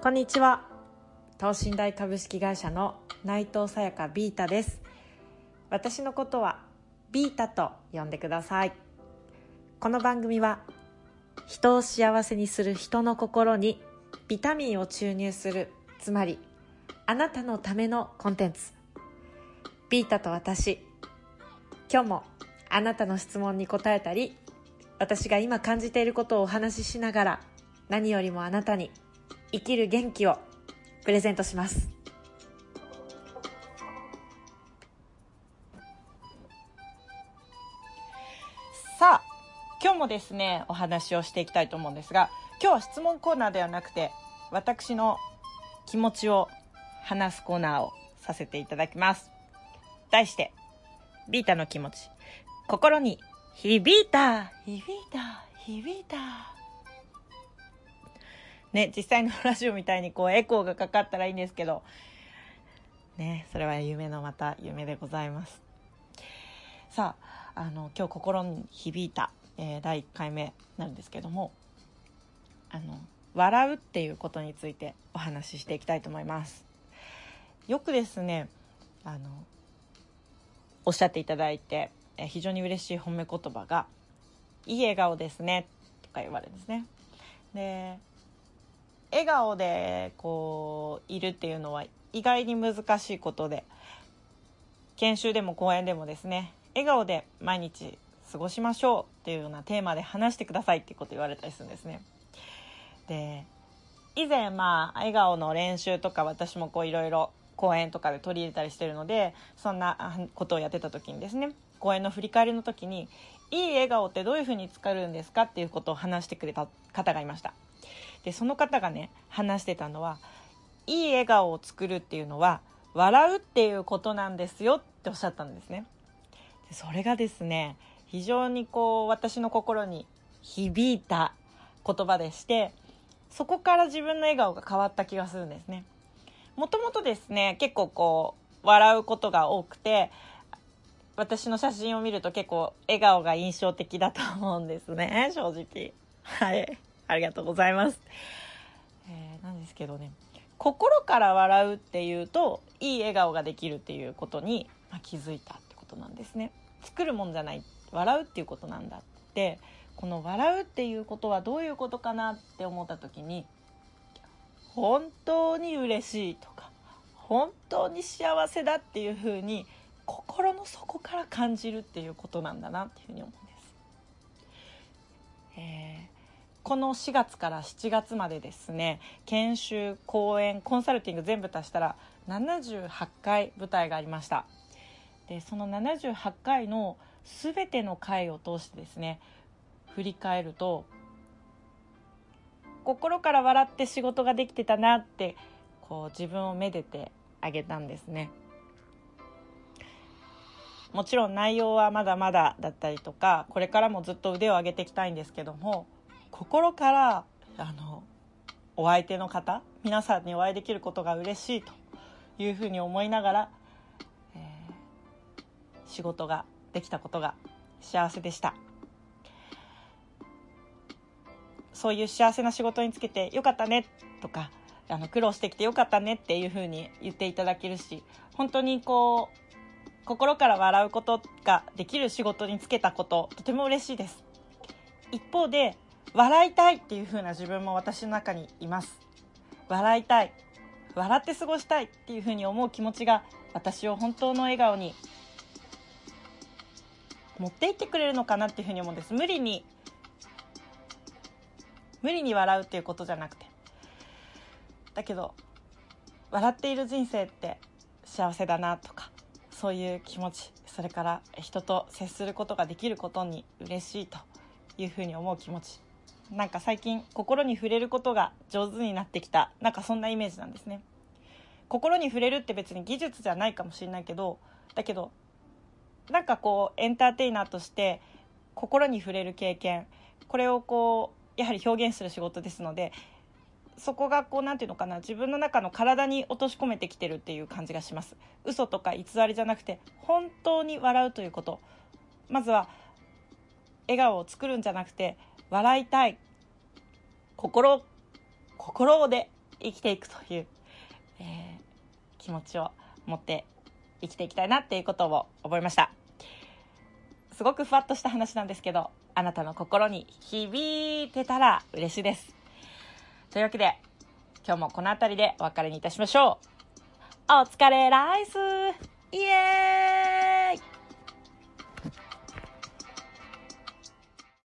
こんにちは。等身大株式会社の内藤さやかビータです。私のことはビータと呼んでください。この番組は人を幸せにする人の心にビタミンを注入するつまりあなたのためのコンテンツ。ビータと私今日もあなたの質問に答えたり私が今感じていることをお話ししながら何よりもあなたに生きる元気をプレゼントします。さあ今日もですねお話をしていきたいと思うんですが今日は質問コーナーではなくて私の気持ちを話すコーナーをさせていただきます。題してビータの気持ち。心に響いた。響いた響いたね実際のラジオみたいにこうエコーがかかったらいいんですけど。ねそれは夢のまた夢でございます。さああの今日心に響いた、えー、第1回目なんですけどもあの笑うっていうことについてお話ししていきたいと思います。よくですねあのおっしゃっていただいてえ非常に嬉しい褒め言葉が「いい笑顔ですね」とか言われるんですね。で笑顔でこういるっていうのは意外に難しいことで研修でも講演でもですね笑顔で毎日過ごしましょうっていうようなテーマで話してくださいっていうこと言われたりするんですね。で以前まあ笑顔の練習とか私もこういろいろ講演とかで取り入れたりしてるのでそんなことをやってた時にですね講演の振り返りの時にいい笑顔ってどういうふうに作るんですかっていうことを話してくれた方がいましたでその方がね話してたのはいい笑顔を作るっていうのは笑うっていうことなんですよっておっしゃったんですね。でそれがですね非常にこう私の心に響いた言葉でしてそこから自分の笑顔が変わった気がするんですね。もともとですね結構こう笑うことが多くて私の写真を見ると結構笑顔が印象的だと思うんですね正直。はい。ありがとうございます、えー、なんですけどね。心から笑うっていうといい笑顔ができるっていうことに、まあ、気づいたってことなんですね。作るもんじゃない。笑うっていうことなんだって。この笑うっていうことはどういうことかなって思った時に本当に嬉しいとか本当に幸せだっていうふうに心の底から感じるっていうことなんだなっていうふうに思うんです。えー、この4月から7月までですね研修講演コンサルティング全部足したら78回舞台がありましたでその78回の全ての回を通してですね振り返ると心から笑って仕事ができてたなってこう自分をめでてあげたんですね。もちろん内容はまだまだだったりとかこれからもずっと腕を上げていきたいんですけども心からあのお相手の方皆さんにお会いできることが嬉しいというふうに思いながら、えー、仕事ができたことが幸せでした。そういう幸せな仕事につけてよかったねとかあの苦労してきてよかったねっていうふうに言っていただけるし本当にこう心から笑うことができる仕事に就けたこととても嬉しいです一方で笑いたいっていう風な自分も私の中にいます。笑いたい。笑って過ごしたいっていう風に思う気持ちが私を本当の笑顔に持っていってくれるのかなっていうふうに思うんです。無理に無理に笑うっていうことじゃなくて。だけど笑っている人生って幸せだなとかそういう気持ちそれから人と接することができることに嬉しいというふうに思う気持ち。なんか最近心に触れることが上手になってきた。なんかそんなイメージなんですね。心に触れるって別に技術じゃないかもしれないけどだけどなんかこうエンターテイナーとして心に触れる経験これをこうやはり表現する仕事ですのでそこがこう何て言うのかな自分の中の体に落とし込めてきてるっていう感じがします。嘘とか偽りじゃなくて本当に笑うということ。まずは笑顔を作るんじゃなくて笑いたい。心心で生きていくという、えー気持ちを持って生きていきたいなっていうことを覚えました。すごくふわっとした話なんですけどあなたの心に響いてたら嬉しいです。というわけで今日もこの辺りでお別れにいたしましょう。お疲れライス。イエーイ。